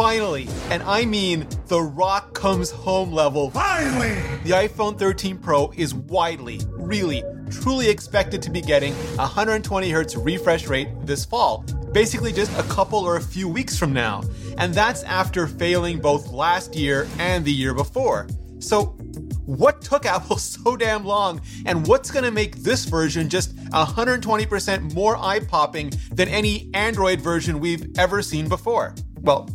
finally, and I mean the rock comes home level. Finally! The iPhone 13 Pro is widely, really, truly expected to be getting a 120 Hz refresh rate this fall, basically just a couple or a few weeks from now. And that's after failing both last year and the year before. So, what took Apple so damn long, and what's gonna make this version just 120% more eye popping than any Android version we've ever seen before? Well,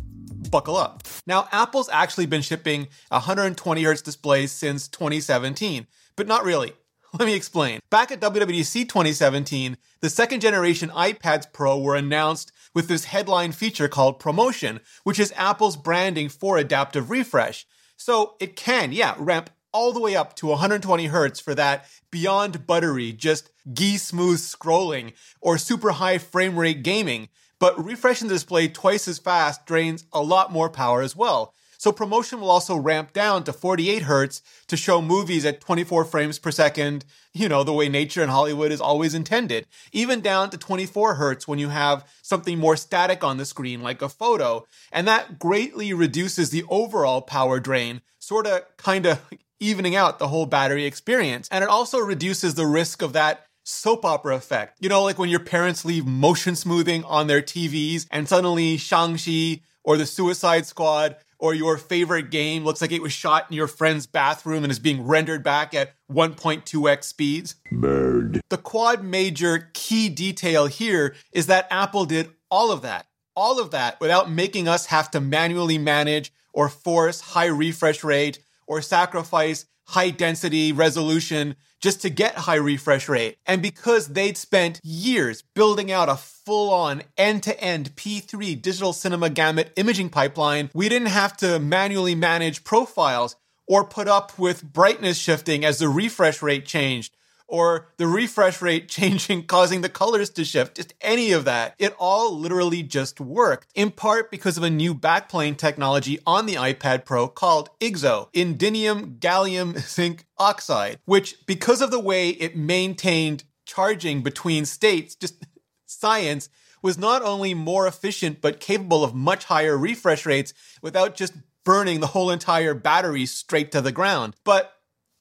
buckle up. Now, Apple's actually been shipping 120 Hz displays since 2017, but not really. Let me explain. Back at WWDC 2017, the second generation iPads Pro were announced with this headline feature called ProMotion, which is Apple's branding for adaptive refresh. So it can, yeah, ramp all the way up to 120 Hz for that beyond buttery, just gee smooth scrolling or super high frame rate gaming. But refreshing the display twice as fast drains a lot more power as well. So ProMotion will also ramp down to 48 hertz to show movies at 24 frames per second, you know, the way nature in Hollywood is always intended. Even down to 24 hertz when you have something more static on the screen, like a photo. And that greatly reduces the overall power drain, sort of kind of evening out the whole battery experience. And it also reduces the risk of that soap opera effect. You know, like when your parents leave motion smoothing on their TVs and suddenly Shang-Chi or the Suicide Squad or your favorite game looks like it was shot in your friend's bathroom and is being rendered back at 1.2x speeds. Bird. The quad major key detail here is that Apple did all of that, all of that without making us have to manually manage or force high refresh rate or sacrifice high density resolution just to get high refresh rate. And because they'd spent years building out a full on end to end P3 digital cinema gamut imaging pipeline, we didn't have to manually manage profiles or put up with brightness shifting as the refresh rate changed or the refresh rate changing causing the colors to shift, just any of that. It all literally just worked, in part because of a new backplane technology on the iPad Pro called IGZO, Indium Gallium Zinc Oxide, which, because of the way it maintained charging between states, just science, was not only more efficient but capable of much higher refresh rates without just burning the whole entire battery straight to the ground. But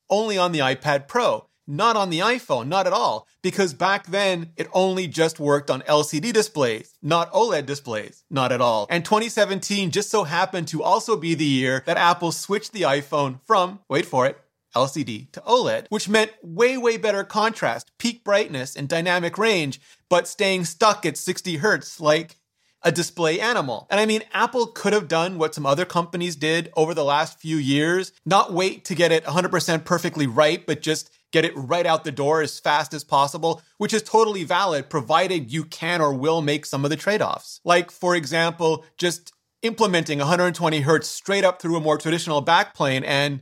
only on the iPad Pro not on the iPhone, not at all, because back then it only just worked on LCD displays, not OLED displays, not at all. And 2017 just so happened to also be the year that Apple switched the iPhone from, wait for it, LCD to OLED, which meant way, way better contrast, peak brightness, and dynamic range, but staying stuck at 60 hertz like a display animal. And I mean, Apple could have done what some other companies did over the last few years, not wait to get it 100% perfectly right, but just get it right out the door as fast as possible, which is totally valid provided you can or will make some of the trade offs. Like, for example, just implementing 120 hertz straight up through a more traditional backplane and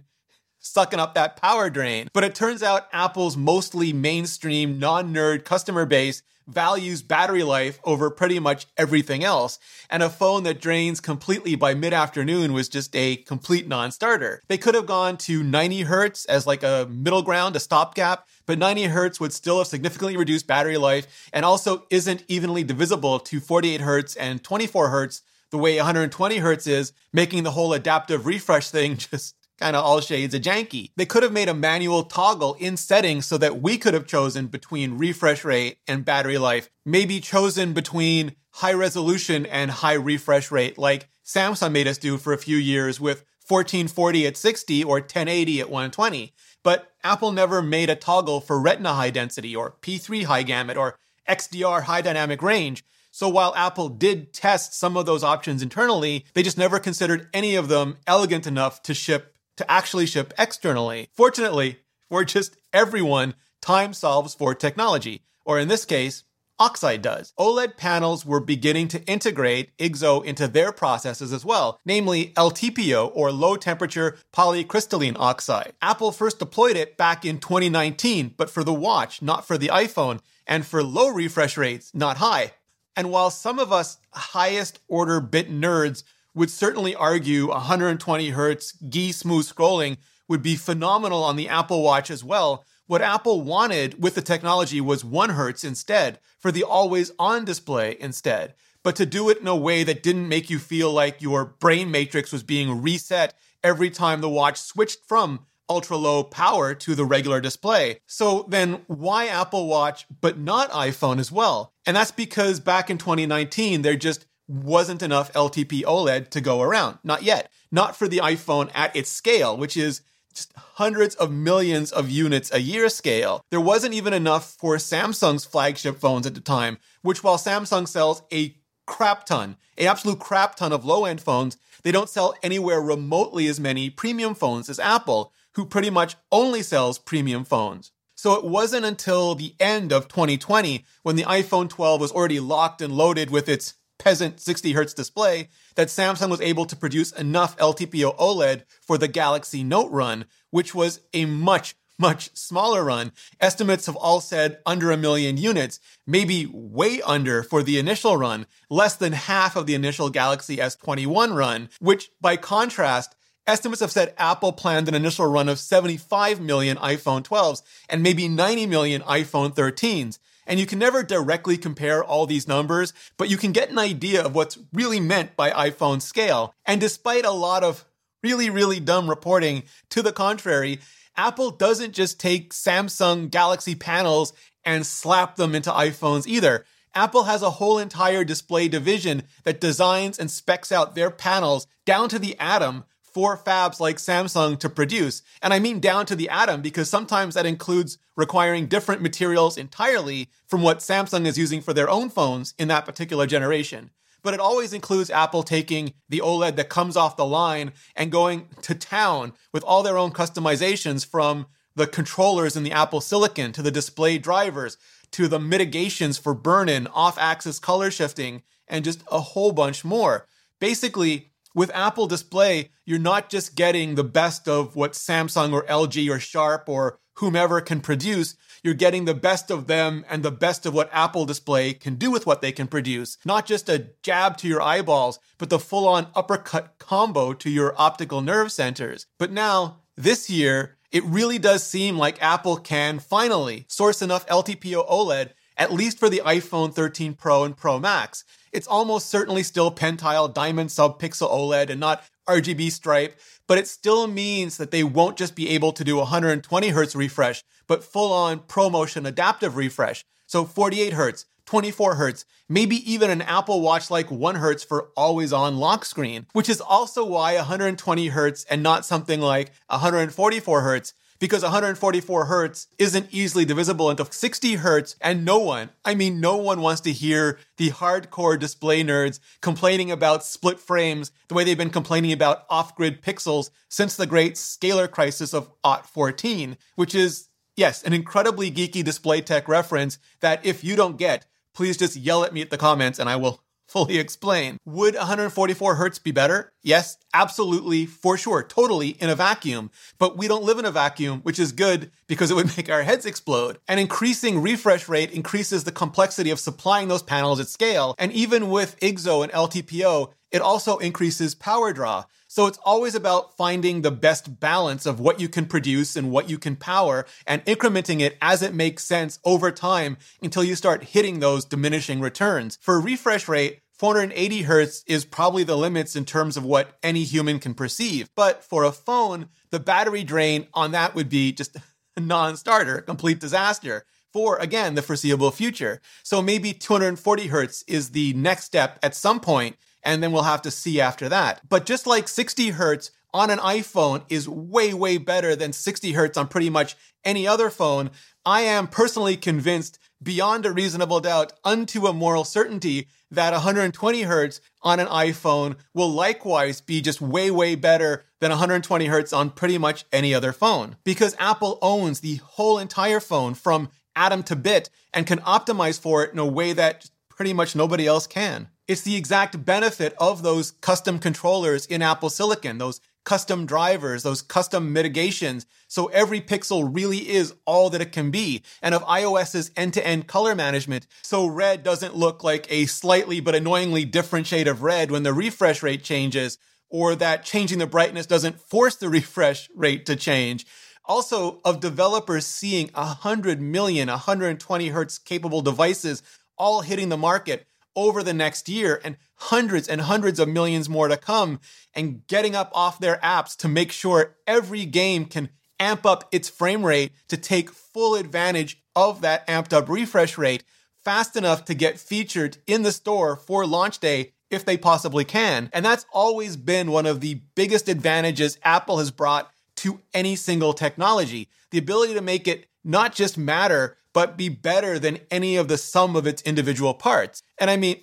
sucking up that power drain. But it turns out Apple's mostly mainstream, non nerd customer base values battery life over pretty much everything else. And a phone that drains completely by mid afternoon was just a complete non starter. They could have gone to 90 hertz as like a middle ground, a stopgap, but 90 hertz would still have significantly reduced battery life and also isn't evenly divisible to 48 hertz and 24 hertz the way 120 hertz is, making the whole adaptive refresh thing just kind of all shades of janky. They could have made a manual toggle in settings so that we could have chosen between refresh rate and battery life, maybe chosen between high resolution and high refresh rate, like Samsung made us do for a few years with 1440 at 60 or 1080 at 120. But Apple never made a toggle for Retina high density or P3 high gamut or XDR high dynamic range. So while Apple did test some of those options internally, they just never considered any of them elegant enough to ship to actually ship externally. Fortunately, for just everyone, time solves for technology, or in this case, Oxide does. OLED panels were beginning to integrate IGZO into their processes as well, namely LTPO or low temperature polycrystalline oxide. Apple first deployed it back in 2019, but for the watch, not for the iPhone, and for low refresh rates, not high. And while some of us highest order bit nerds would certainly argue 120 hertz gee smooth scrolling would be phenomenal on the Apple Watch as well. What Apple wanted with the technology was 1 hertz instead, for the always on display instead. but to do it in a way that didn't make you feel like your brain matrix was being reset every time the watch switched from ultra low power to the regular display. So then why Apple Watch but not iPhone as well? And that's because back in 2019, there just wasn't enough LTPO OLED to go around. Not yet. Not for the iPhone at its scale, which is just hundreds of millions of units a year scale. There wasn't even enough for Samsung's flagship phones at the time, which while Samsung sells a crap ton, a absolute crap ton of low end phones, they don't sell anywhere remotely as many premium phones as Apple, who pretty much only sells premium phones. So it wasn't until the end of 2020, when the iPhone 12 was already locked and loaded with its peasant 60 Hz display, that Samsung was able to produce enough LTPO OLED for the Galaxy Note run, which was a much, much smaller run. Estimates have all said under a million units, maybe way under for the initial run, less than half of the initial Galaxy S21 run, which by contrast, Estimates have said Apple planned an initial run of 75 million iPhone 12s and maybe 90 million iPhone 13s. And you can never directly compare all these numbers, but you can get an idea of what's really meant by iPhone scale. And despite a lot of really, really dumb reporting to the contrary, Apple doesn't just take Samsung Galaxy panels and slap them into iPhones either. Apple has a whole entire display division that designs and specs out their panels down to the atom for fabs like Samsung to produce. And I mean down to the atom because sometimes that includes requiring different materials entirely from what Samsung is using for their own phones in that particular generation. But it always includes Apple taking the OLED that comes off the line and going to town with all their own customizations from the controllers in the Apple Silicon to the display drivers to the mitigations for burn in, off axis color shifting, and just a whole bunch more. Basically, with Apple Display, you're not just getting the best of what Samsung or LG or Sharp or whomever can produce, you're getting the best of them and the best of what Apple Display can do with what they can produce. Not just a jab to your eyeballs, but the full on uppercut combo to your optical nerve centers. But now, this year, it really does seem like Apple can finally source enough LTPO OLED, at least for the iPhone 13 Pro and Pro Max it's almost certainly still pentile diamond subpixel OLED and not RGB stripe, but it still means that they won't just be able to do 120 Hz refresh, but full on ProMotion adaptive refresh. So 48 Hz, 24 Hz, maybe even an Apple Watch like 1 Hz for always on lock screen, which is also why 120 Hz and not something like 144 Hz because 144 hertz isn't easily divisible into 60 hertz and no one, I mean no one wants to hear the hardcore display nerds complaining about split frames the way they've been complaining about off-grid pixels since the great scalar crisis of OT 14, which is yes, an incredibly geeky display tech reference that if you don't get, please just yell at me at the comments and I will fully explain. Would 144 hertz be better? Yes, absolutely, for sure, totally in a vacuum. But we don't live in a vacuum, which is good because it would make our heads explode. An increasing refresh rate increases the complexity of supplying those panels at scale. And even with IGZO and LTPO, it also increases power draw. So it's always about finding the best balance of what you can produce and what you can power and incrementing it as it makes sense over time until you start hitting those diminishing returns. For refresh rate, 480 hertz is probably the limits in terms of what any human can perceive. But for a phone, the battery drain on that would be just a non-starter, complete disaster for again the foreseeable future. So maybe 240 hertz is the next step at some point and then we'll have to see after that. But just like 60 hertz on an iPhone is way, way better than 60 hertz on pretty much any other phone, I am personally convinced beyond a reasonable doubt unto a moral certainty that 120 hertz on an iPhone will likewise be just way, way better than 120 hertz on pretty much any other phone. Because Apple owns the whole entire phone from atom to bit and can optimize for it in a way that pretty much nobody else can. It's the exact benefit of those custom controllers in Apple Silicon, those custom drivers, those custom mitigations. So every pixel really is all that it can be. And of iOS's end to end color management. So red doesn't look like a slightly but annoyingly different shade of red when the refresh rate changes, or that changing the brightness doesn't force the refresh rate to change. Also, of developers seeing 100 million 120 hertz capable devices all hitting the market over the next year and hundreds and hundreds of millions more to come and getting up off their apps to make sure every game can amp up its frame rate to take full advantage of that amped up refresh rate fast enough to get featured in the store for launch day if they possibly can. And that's always been one of the biggest advantages Apple has brought to any single technology the ability to make it not just matter, but be better than any of the sum of its individual parts. And I mean,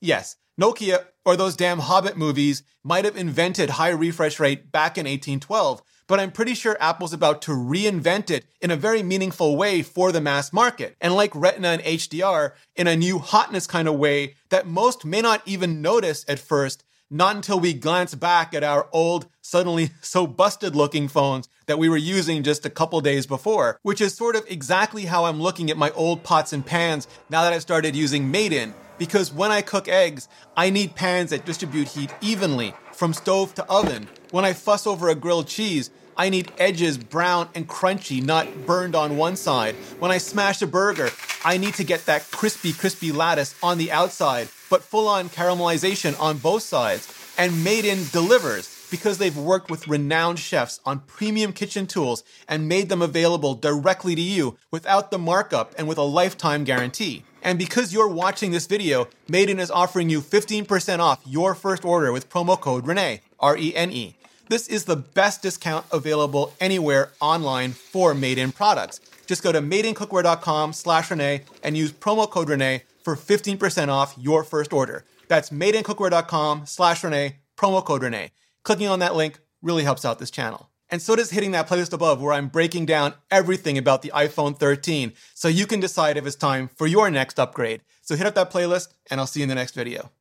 yes, Nokia or those damn Hobbit movies might have invented high refresh rate back in 1812, but I'm pretty sure Apple's about to reinvent it in a very meaningful way for the mass market. And like Retina and HDR, in a new hotness kind of way that most may not even notice at first, not until we glance back at our old, suddenly so busted looking phones that we were using just a couple days before, which is sort of exactly how I'm looking at my old pots and pans now that I've started using Made in. Because when I cook eggs, I need pans that distribute heat evenly from stove to oven. When I fuss over a grilled cheese, I need edges brown and crunchy, not burned on one side. When I smash a burger, I need to get that crispy, crispy lattice on the outside, but full on caramelization on both sides. And Made in delivers because they've worked with renowned chefs on premium kitchen tools and made them available directly to you without the markup and with a lifetime guarantee. And because you're watching this video, Made in is offering you 15% off your first order with promo code RENE, R E N E. This is the best discount available anywhere online for Made in products. Just go to madeincookware.com slash Rene and use promo code Rene for 15% off your first order. That's madeincookware.com slash Rene, promo code Rene. Clicking on that link really helps out this channel. And so does hitting that playlist above where I'm breaking down everything about the iPhone 13 so you can decide if it's time for your next upgrade. So hit up that playlist and I'll see you in the next video.